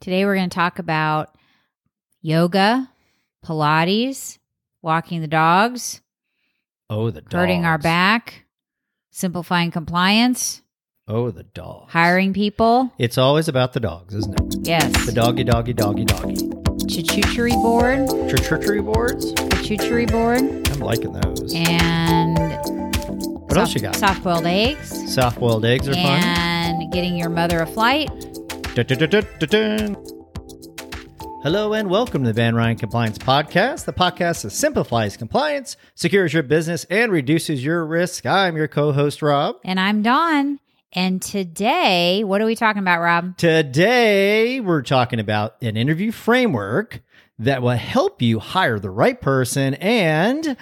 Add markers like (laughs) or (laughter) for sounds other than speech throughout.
Today we're going to talk about yoga, Pilates, walking the dogs, Oh, the dogs. hurting our back, simplifying compliance, Oh, the dogs. hiring people. It's always about the dogs, isn't it? Yes. The doggy, doggy, doggy, doggy. Charcuterie board, Charcuterie boards? charcuterie board, I'm liking those. and What else you got? Soft boiled eggs. Soft boiled eggs are fun. and getting your mother a flight. Hello and welcome to the VanRein Compliance Podcast, the podcast that simplifies compliance, secures your business, and reduces your risk. I'm your co-host Rob. And I'm Dawn. And today, what are we talking about, Rob? Today we're talking about an interview framework that will help you hire the right person and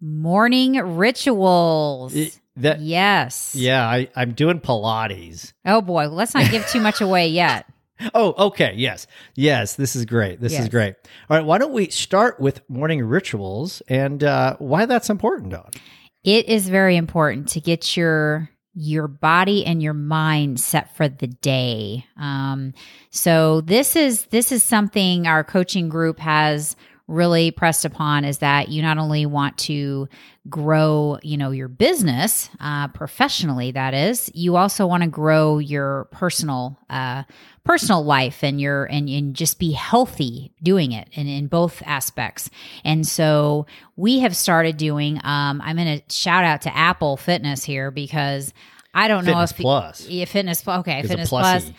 Morning rituals. it- that yes. yeah, I, I'm doing Pilates. Oh boy, let's not give too much away (laughs) yet. Oh, okay. Yes. Yes. This is great. This is great. All right. Why don't we start with morning rituals and uh, why that's important, Dawn? It is very important to get your your body and your mind set for the day. Um, so this is this is something our coaching group has really pressed upon is that you not only want to grow you know your business uh, professionally that is you also want to grow your personal uh, personal life and your and, and just be healthy doing it and in both aspects. And so we have started doing um, i'm going to shout out to apple fitness here because i don't know if Plus. yeah fitness Plus- okay fitness plus.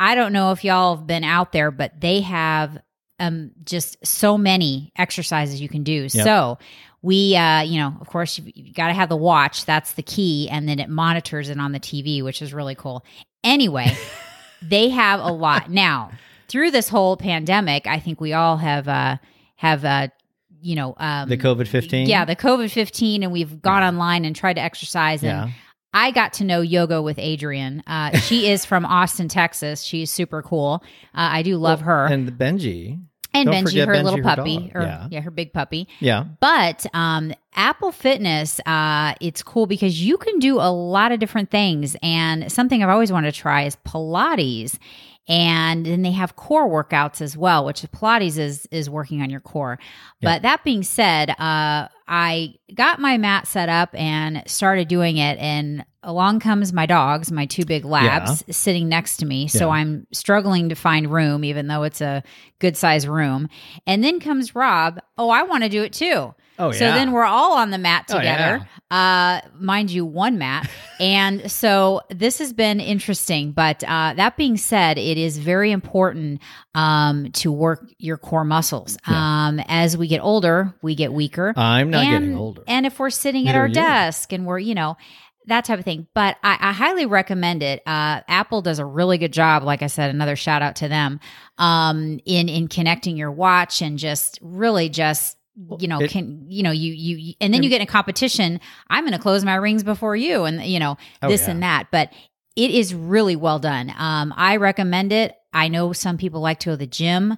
I don't know if y'all have been out there, but they have um just so many exercises you can do. So we uh you know, of course you, you got to have the watch, that's the key and then it monitors it on the TV, which is really cool. Anyway, (laughs) they have a lot. Now, through this whole pandemic, I think we all have uh have uh you know, um The COVID 15? yeah, the COVID 15 and we've gone online and tried to exercise and Yeah. I got to know yoga with Adriene. Uh, she is from Austin, Texas. She's super cool. Uh, I do love her. And Benji. And don't Benji, her Benji, little her puppy, dog. or Yeah. yeah. her big puppy. Yeah. But um, Apple Fitness, uh, it's cool because you can do a lot of different things. And something I've always wanted to try is Pilates. And then they have core workouts as well, which Pilates is is working on your core. But that being said, uh, I got my mat set up and started doing it, and along comes my dogs, my two big labs, sitting next to me. So Yeah. I'm struggling to find room, even though it's a good size room. And then comes Rob. Oh, I want to do it too. Oh, yeah. So then we're all on the mat Oh, together. Uh, mind you, one mat. (laughs) and so this has been interesting. But uh, that being said, it is very important um, to work your core muscles. Um, as we get older, we get weaker. I'm not and, getting older. And if we're sitting Neither at our desk and we're, you know, that type of thing. But I, I highly recommend it. Uh, Apple does a really good job. Like I said, another shout out to them um, in in connecting your watch and just really just you know it- can you know you you and then you get in a competition. I'm going to close my rings before you, and you know Oh, this yeah. and that. But it is really well done. Um, I recommend it. I know some people like to go to the gym.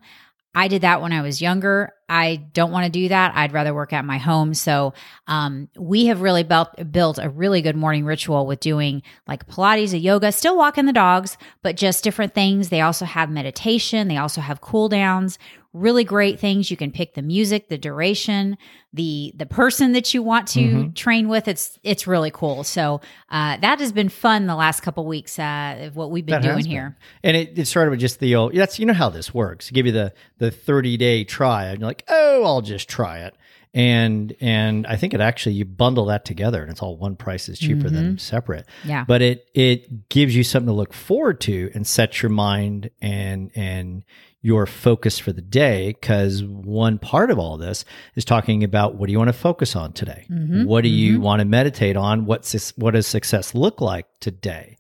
I did that when I was younger. I don't want to do that. I'd rather work at my home. So um, we have really built built a really good morning ritual with doing like Pilates, a yoga, still walking the dogs, but just different things. They also have meditation. They also have cool downs. Really great things. You can pick the music, the duration, the the person that you want to Mhm. train with. It's it's really cool. So uh, that has been fun the last couple weeks uh, of what we've been That doing been. here. And it, it started with just the old, that's, you know how this works. Give you the, the 30 day try and you're like, oh, I'll just try it. And, and I think it actually, you bundle that together and it's all one price is cheaper than separate. Yeah. But it, it gives you something to look forward to and sets your mind and, and your focus for the day. Cause one part of all this is talking about what do you want to focus on today? Mhm. What do you want to meditate on? What's this, what does success look like today?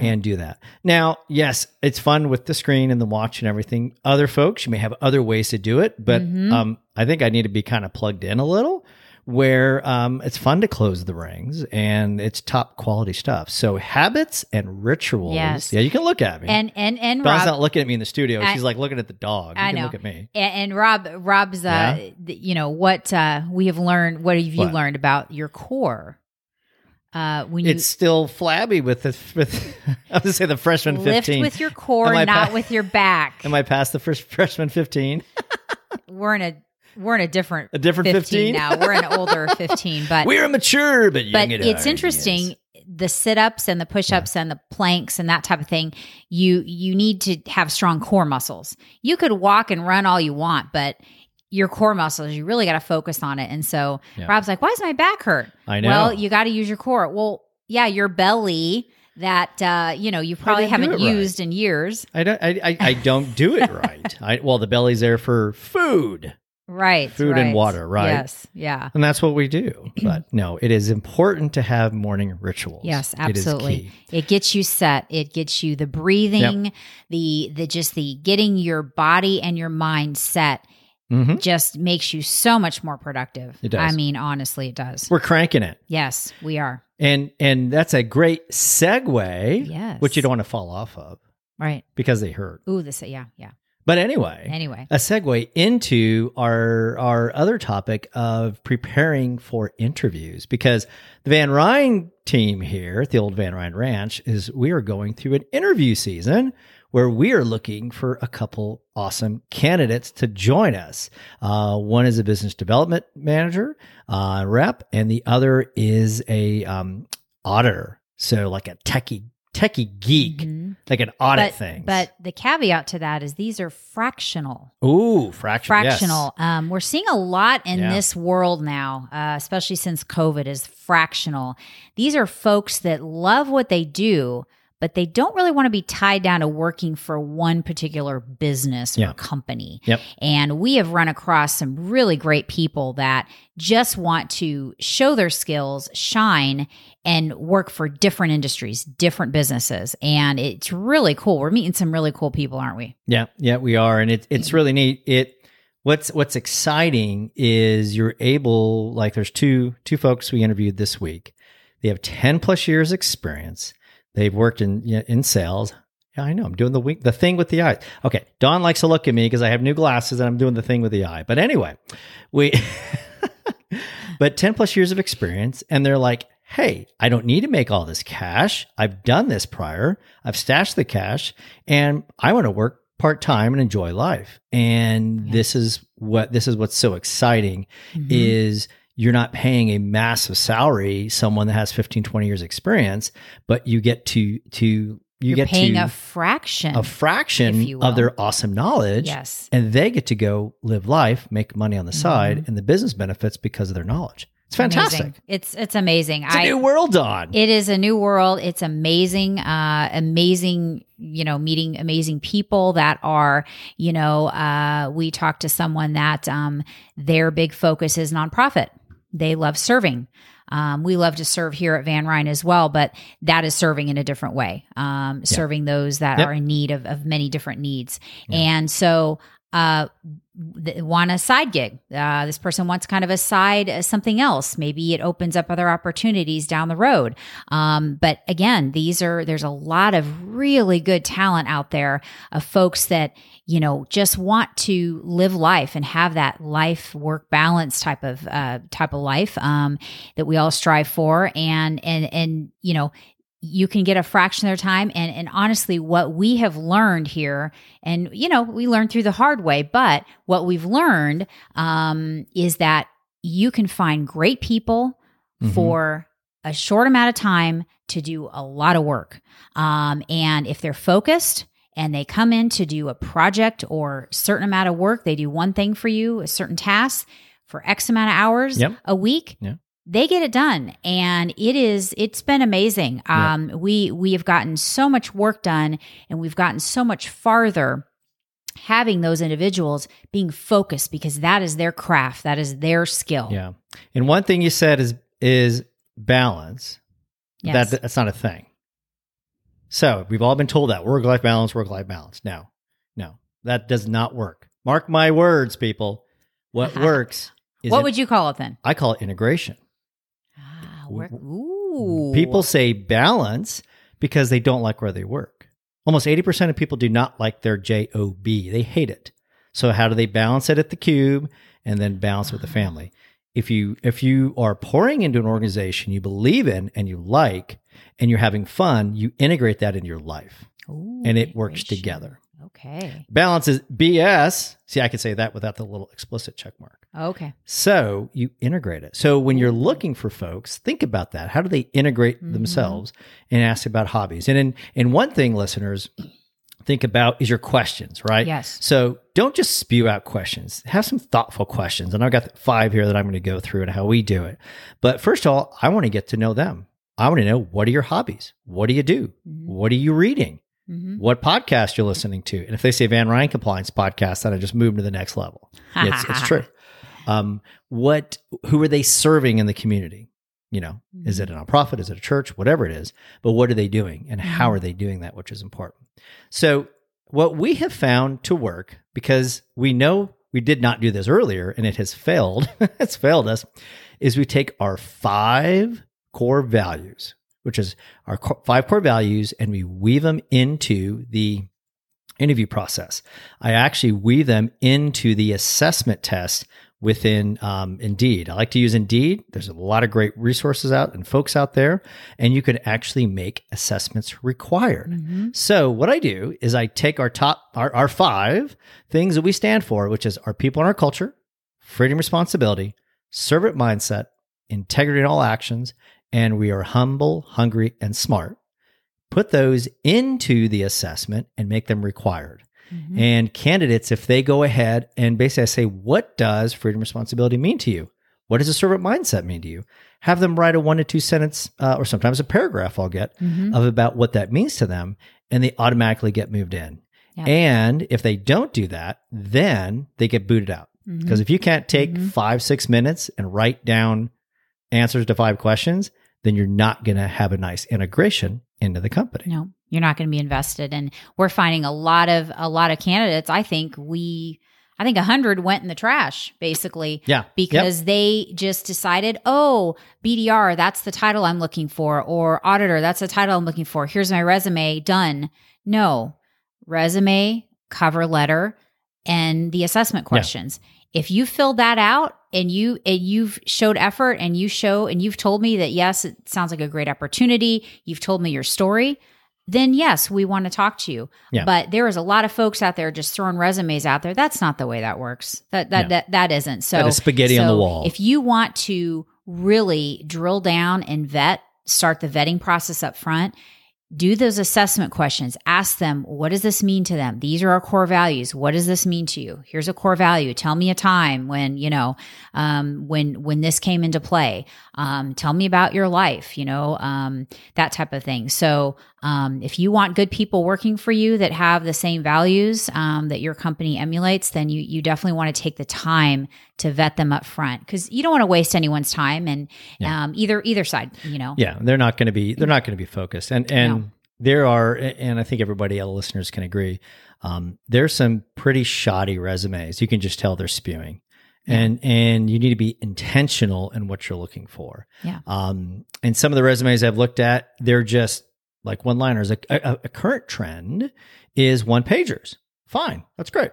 And do that. Now, yes, it's fun with the screen and the watch and everything. Other folks, you may have other ways to do it, but Mhm. um, I think I need to be kind of plugged in a little where um, it's fun to close the rings and it's top quality stuff. So habits and rituals. Yes. Yeah, you can look at me. And and and Dawn's Rob, not looking at me in the studio. I- She's like looking at the dog. You I can know. look at me. And, and Rob, Rob's, uh, Yeah? you know, what uh, we have learned. What have you What? learned about your core? Uh, when you it's still flabby with the with (laughs) I was gonna say the freshman lift fifteen. with your core, Am not pa- with your back. (laughs) Am I past the first (laughs) freshman fifteen? we're in a we're in a different A different 15? now. We're an older 15, but We're mature, but young but it's interesting yes. the sit-ups and the push-ups and the planks and that type of thing you you need to have strong core muscles you could walk and run all you want but your core muscles you really got to focus on it and so Yeah. rob's like why is my back hurt I know. well you got to use your core well yeah your belly that uh you know you probably haven't it right. used in years I don't. I, I, I don't do it (laughs) right. I, well, the belly's there for food, right Food and water, right? yes yeah and that's what we do. (clears throat) But no, it is important to have morning rituals. Yes, It absolutely. key. It, gets you set. It gets you the breathing, the the just the getting your body and your mind set Mhm. just makes you so much more productive. It does. I mean, honestly, it does. We're cranking it, yes, we are. and and that's a great segue. Yes. which you don't want to fall off of Right. because they hurt. Ooh, this yeah, yeah. But anyway, Anyway. a segue into our our other topic of preparing for interviews because the VanRein team here at the old VanRein Ranch is we are going through an interview season where we are looking for a couple awesome candidates to join us. Uh, one is a business development manager uh, rep, and the other is a um, auditor, so like a techie techie geek, Mhm. like an audit But, thing. but the caveat to that is these are fractional. ooh, fractional, yes. fractional. Um, we're seeing a lot in Yeah. this world now, uh, especially since COVID is fractional. These are folks that love what they do, but they don't really want to be tied down to working for one particular business Yeah. or company. Yep. And we have run across some really great people that just want to show their skills, shine, and work for different industries, different businesses. And it's really cool. We're meeting some really cool people, aren't we? Yeah, yeah, we are, and it's it's really neat. It what's what's exciting is you're able like there's two two folks we interviewed this week. They have ten plus years experience. They've worked in you know, in sales. Yeah, I know. I'm doing the wink, the thing with the eye. Okay, Dawn likes to look at me because I have new glasses and I'm doing the thing with the eye. But anyway, we (laughs) but 10 plus years of experience and they're like hey i don't need to make all this cash i've done this prior i've stashed the cash and i want to work part-time and enjoy life and this is what this is what's so exciting Mhm. is you're not paying a massive salary someone that has 15 20 years experience but you get to to you You're get paying to a fraction. a fraction of their awesome knowledge yes. and they get to go live life, make money on the side, Mhm. and the business benefits because of their knowledge. It's fantastic. Amazing. It's it's amazing. It's a I new world, Dawn. it is a new world. It's amazing, uh, amazing. You know, meeting amazing people that are. You know, uh, we talked to someone that um, their big focus is nonprofit. They love serving. Um, we love to serve here at VanRein as well, but that is serving in a different way, um, serving those that Yep. are in need of, of many different needs. Yeah. And so, uh, want a side gig. Uh, this person wants kind of a side uh, something else. Maybe it opens up other opportunities down the road. Um, but again, these are there's a lot of really good talent out there of folks that you know just want to live life and have that life work balance type of uh, type of life um, that we all strive for. And and and you know you can get a fraction of their time and and honestly what we have learned here and you know we learned through the hard way but what we've learned um, is that you can find great people Mhm. for a short amount of time to do a lot of work um, and if they're focused and they come in to do a project or certain amount of work they do one thing for you a certain task for x amount of hours Yep. a week Yeah. They get it done and it is it's been amazing Yeah. um we we have gotten so much work done and we've gotten so much farther having those individuals being focused because that is their craft that is their skill Yeah. And one thing you said is is balance. Yes. That that's not a thing. So we've all been told that work life balance, work life balance. No, no, that does not work. Mark my words, people. What (laughs) works is what would you call it then I call it integration. Ah, work. ooh People say balance because they don't like where they work. Almost 80% of people do not like their job. They hate it. So how do they balance it at the cube and then balance with the family? if you if you are pouring into an organization you believe in and you like and you're having fun, you integrate that in your life Ooh, and it works together. Okay. Balance is BS. See, I can say that without the little explicit check mark. Okay. So you integrate it. So when you're looking for folks, think about that. How do they integrate Mhm. themselves and ask about hobbies? And in, in one thing, listeners, think about is your questions, right? Yes. So don't just spew out questions. Have some thoughtful questions. And I've got five here that I'm going to go through and how we do it. But first of all, I want to get to know them. I want to know what are your hobbies? What do you do? Mhm. What are you reading? Mhm. What podcast you're listening to? And if they say VanRein Compliance podcast, then I just moved to the next level. (laughs) It's, it's true. Um, what who are they serving in the community? You know, is it a nonprofit? Is it a church? Whatever it is. But what are they doing and how Mhm. are they doing that, which is important. So what we have found to work, because we know we did not do this earlier and it has failed, (laughs) it's failed us, is we take our five core values, which is our five core values, and we weave them into the interview process. I actually weave them into the assessment test within um, Indeed. I like to use Indeed. There's a lot of great resources out and folks out there, and you can actually make assessments required. Mhm. So what I do is I take our top our, our five things that we stand for, which is our people and our culture, freedom, responsibility, servant mindset, integrity in all actions, and we are humble, hungry, and smart. Put those into the assessment and make them required. Mhm. And candidates, if they go ahead and basically I say, what does freedom responsibility mean to you? What does a servant mindset mean to you? Have them write a one to two sentence uh, or sometimes a paragraph I'll get Mhm. of about what that means to them, and they automatically get moved in. Yeah. And if they don't do that, then they get booted out. Mhm. Because if you can't take Mhm. five, six minutes and write down answers to five questions, then you're not going to have a nice integration into the company. No, you're not going to be invested. And we're finding a lot of a lot of candidates. I think we, I think a hundred went in the trash basically Yeah. because they just decided, oh, BDR, that's the title I'm looking for, or auditor, that's the title I'm looking for. Here's my resume, done. No, resume, cover letter, and the assessment questions. If you filled that out and you and you've showed effort and you show and you've told me that yes, it sounds like a great opportunity, you've told me your story, then yes, we want to talk to you. Yeah. But there is a lot of folks out there just throwing resumes out there. That's not the way that works. That that No. that, that isn't. So That is spaghetti on the wall. If you want to really drill down and vet, start the vetting process up front, do those assessment questions. Ask them, what does this mean to them? These are our core values. What does this mean to you? Here's a core value. Tell me a time when, you know, um, when, when this came into play. Um, tell me about your life, you know, um, that type of thing. So, um, if you want good people working for you that have the same values, um, that your company emulates, then you, you definitely want to take the time to vet them up front because you don't want to waste anyone's time and, Yeah. um, either, either side, you know. Yeah, they're not going to be they're not going to be focused. And and No. there are and I think everybody our listeners can agree. Um, there's some pretty shoddy resumes. You can just tell they're spewing. And and you need to be intentional in what you're looking for. Yeah. Um, and some of the resumes I've looked at, they're just like one liners. A, a, a current trend is one pagers. Fine, that's great.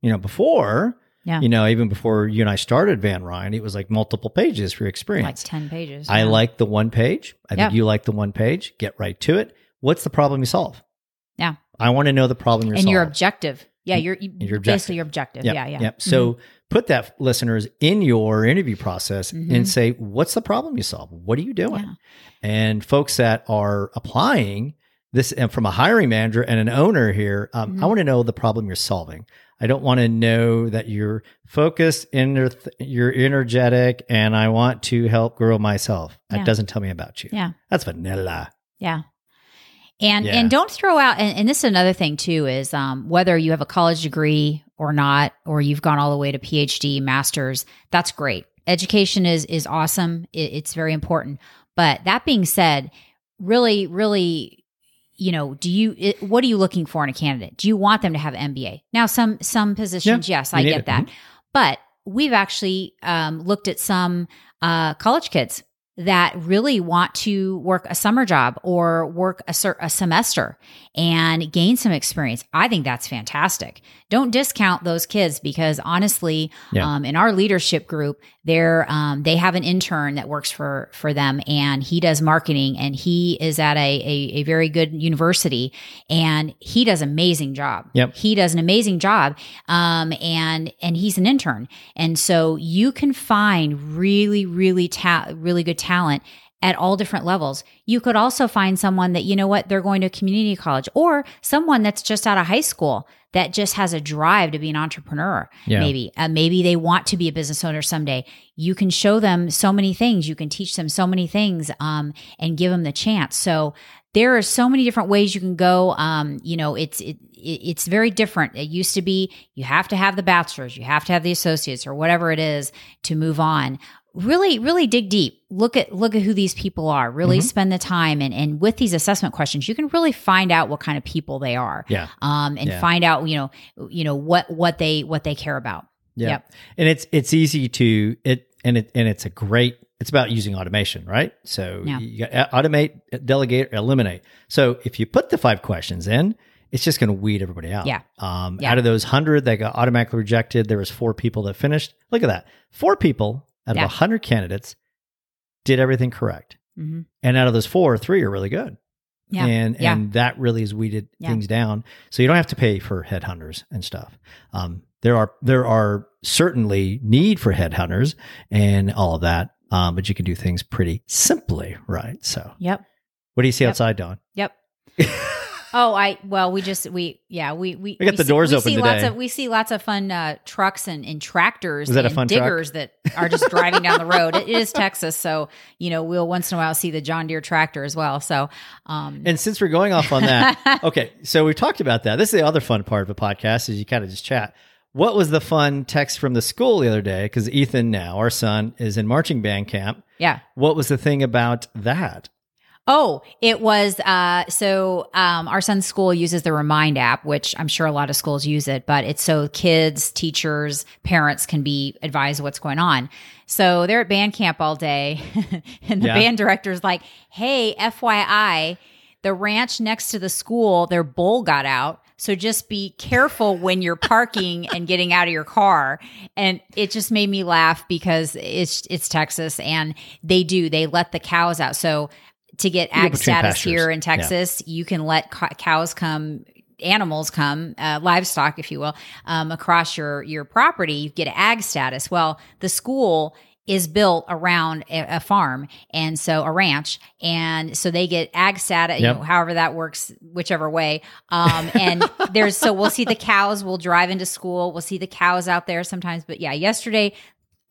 You know, before, Yeah. you know, even before you and I started VanRein, it was like multiple pages for your experience. Like 10 pages. I yeah. like the one page. I Yeah. think you like the one page. Get right to it. What's the problem you solve? Yeah. I want to know the problem you're and solving. you're objective. Yeah, you're, basically you're objective. Yep, Yeah, yeah. Yep. So put that listeners in your interview process Mhm. and say, what's the problem you solve? What are you doing? Yeah. And folks that are applying this and from a hiring manager and an owner here, um, I Mhm. want to know the problem you're solving. I don't want to know that you're focused, ener- you're energetic, and I want to help grow myself. That Yeah. doesn't tell me about you. Yeah. That's vanilla. Yeah. And Yeah. and don't throw out and, and this is another thing too is um, whether you have a college degree or not or you've gone all the way to PhD masters that's great. Education is is awesome. It, it's very important. But that being said really really you know do you it, what are you looking for in a candidate? Do you want them to have an MBA now some some positions yes I get it. that. Mhm. but we've actually um, looked at some uh, college kids that really want to work a summer job or work a, cer- a semester and gain some experience. I think that's fantastic. Don't discount those kids because honestly, Yeah. um, in our leadership group, they're um, they have an intern that works for for them, and he does marketing, and he is at a a, a very good university, and he does an amazing job. Yep. he does an amazing job, um, and and he's an intern, and so you can find really really ta- really good talent at all different levels. You could also find someone that, you know what, they're going to community college or someone that's just out of high school that just has a drive to be an entrepreneur. Yeah. Maybe, uh, maybe they want to be a business owner someday. You can show them so many things. You can teach them so many things, um, and give them the chance. So there are so many different ways you can go. Um, you know, it's, it, it, it's very different. It used to be you have to have the bachelor's, you have to have the associates or whatever it is to move on really really dig deep look at look at who these people are really Mm-hmm. spend the time and and with these assessment questions you can really find out what kind of people they are Yeah. um and Yeah. find out you know you know what what they what they care about Yeah. Yep. And it's it's easy to it and it and it's a great it's about using automation, right? So Yeah. you got automate, delegate, eliminate. So if you put the five questions in, it's just going to weed everybody out. Yeah. Um, Yeah. Out of those hundred that got automatically rejected, there was four people that finished. Look at that, four people out of a hundred candidates did everything correct, hmm and out of those four, three are really good. yeah And Yeah. and that really has weeded Yeah. things down. So you don't have to pay for headhunters and stuff. Um, there are there are certainly need for headhunters and all of that. Um, but you can do things pretty simply, right? So yep what do you see Yep. outside, Dawn? yep (laughs) Oh, I well, we just we yeah we we We got the see- doors we open see Lots of we see lots of fun uh, trucks and, and tractors Was that a and fun truck? diggers that are just driving down the road. It is Texas, so you know we'll once in a while see the John Deere tractor as well. So, um, And since we're going off on that, (laughs) okay, so we talked about that. This is the other fun part of a podcast is you kind of just chat. What was the fun text from the school the other day? Because Ethan now, our son, is in marching band camp. yeah. What was the thing about that? Oh, it was uh so um our son's school uses the Remind app, which I'm sure a lot of schools use it, but it's so kids, teachers, parents can be advised what's going on. So they're at band camp all day (laughs) and the Yeah. band director's like, "Hey, FYI, the ranch next to the school, their bull got out." So just be careful when you're parking and getting out of your car. And it just made me laugh because it's it's Texas and they do they let the cows out. So to get ag status pastures. here in Yeah. Texas, you can let co- cows come, animals come, uh, livestock, if you will, um, across your your property. You get ag status. Well, the school is built around a, a farm and so a ranch and so they get ag status you know, however that works whichever way um and there's so we'll see the cows we'll drive into school we'll see the cows out there sometimes but yeah yesterday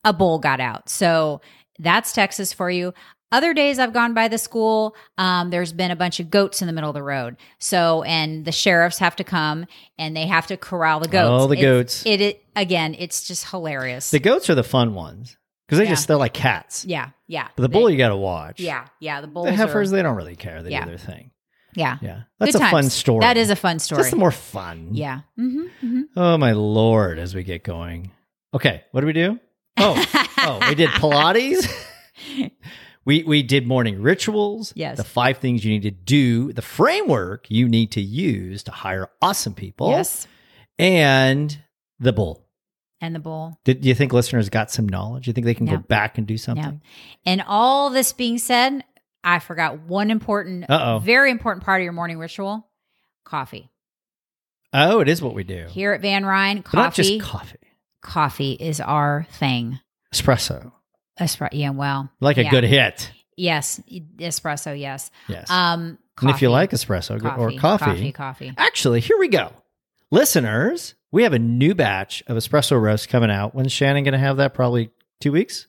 a bull got out. So that's Texas for you. Other days I've gone by the school, um, there's been a bunch of goats in the middle of the road. So, and the sheriffs have to come and they have to corral the goats. Oh, the goats. It, it again, it's just hilarious. The goats are the fun ones because they Yeah. just they're like cats. yeah, yeah. But the They- bull you got to watch. yeah, yeah. The bulls The heifers are, they don't really care. They Yeah. do their thing. yeah. Yeah, that's Good a fun story. That is a fun story. Just more fun. yeah. hmm hmm Oh my lord! As we get going, okay. What do we do? Oh, oh, we did (laughs) Pilates. (laughs) we we did morning rituals. Yes. the five things you need to do, the framework you need to use to hire awesome people. Yes. and the bull. And the bull. Did do you think listeners got some knowledge? Do you think they can Yeah. go back and do something? And all this being said, I forgot one important, Uh-oh. very important part of your morning ritual coffee. Oh, it is what we do. Here at VanRein, But not coffee, just coffee, coffee is our thing. espresso, Espre- yeah, well, like a yeah. good hit. Yes, espresso, yes. Yes. Um, and if you like espresso go- or coffee, coffee, coffee. Actually, here we go. Listeners, we have a new batch of espresso roast coming out. When's Shannon going to have that? Probably two weeks?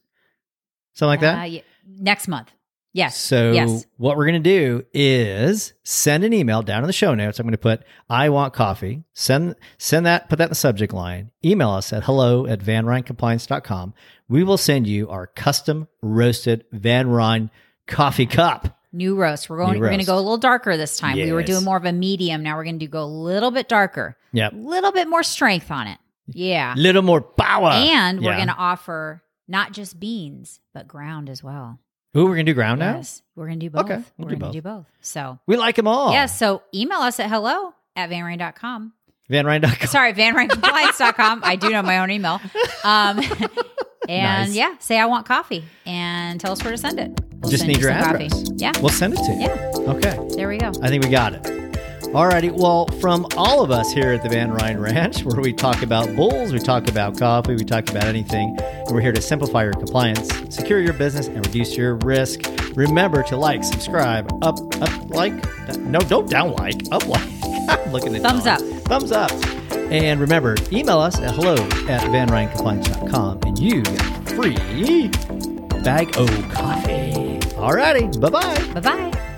Something like that? Uh, yeah, next month. Yes. So yes. what we're going to do is send an email down in the show notes. I'm going to put I want coffee. Send send that, put that in the subject line. Email us at hello at vanreincompliance.com. We will send you our custom roasted VanRein coffee cup. New roast. We're going. New We're going to go a little darker this time. We were doing more of a medium. Now we're going to go a little bit darker. Yeah. A little bit more strength on it. Yeah. A Little more power. and we're going to offer not just beans but ground as well. Ooh, we're gonna do ground now. Yes, we're gonna do both. Okay, we'll we're do gonna both. do both. So We like them all. yeah, so email us at hello at vanrein.com. VanRein.com. Sorry, vanreincompliance.com. I do know my own email. Um, (laughs) and Nice. yeah, say I want coffee and tell us where to send it. We'll Just send need you your address. Coffee. Yeah, We'll send it to you. yeah. Okay. There we go. I think we got it. Alrighty. Well, from all of us here at the VanRein Ranch, where we talk about bulls, we talk about coffee, we talk about anything, and we're here to simplify your compliance, secure your business, and reduce your risk. Remember to like, subscribe, up, up, like. No, don't down like, up like. (laughs) I'm looking at Thumbs John. up. Thumbs up. And remember, email us at hello at vanreincompliance.com and you get a free bag of coffee. Alrighty. Bye bye. Bye bye.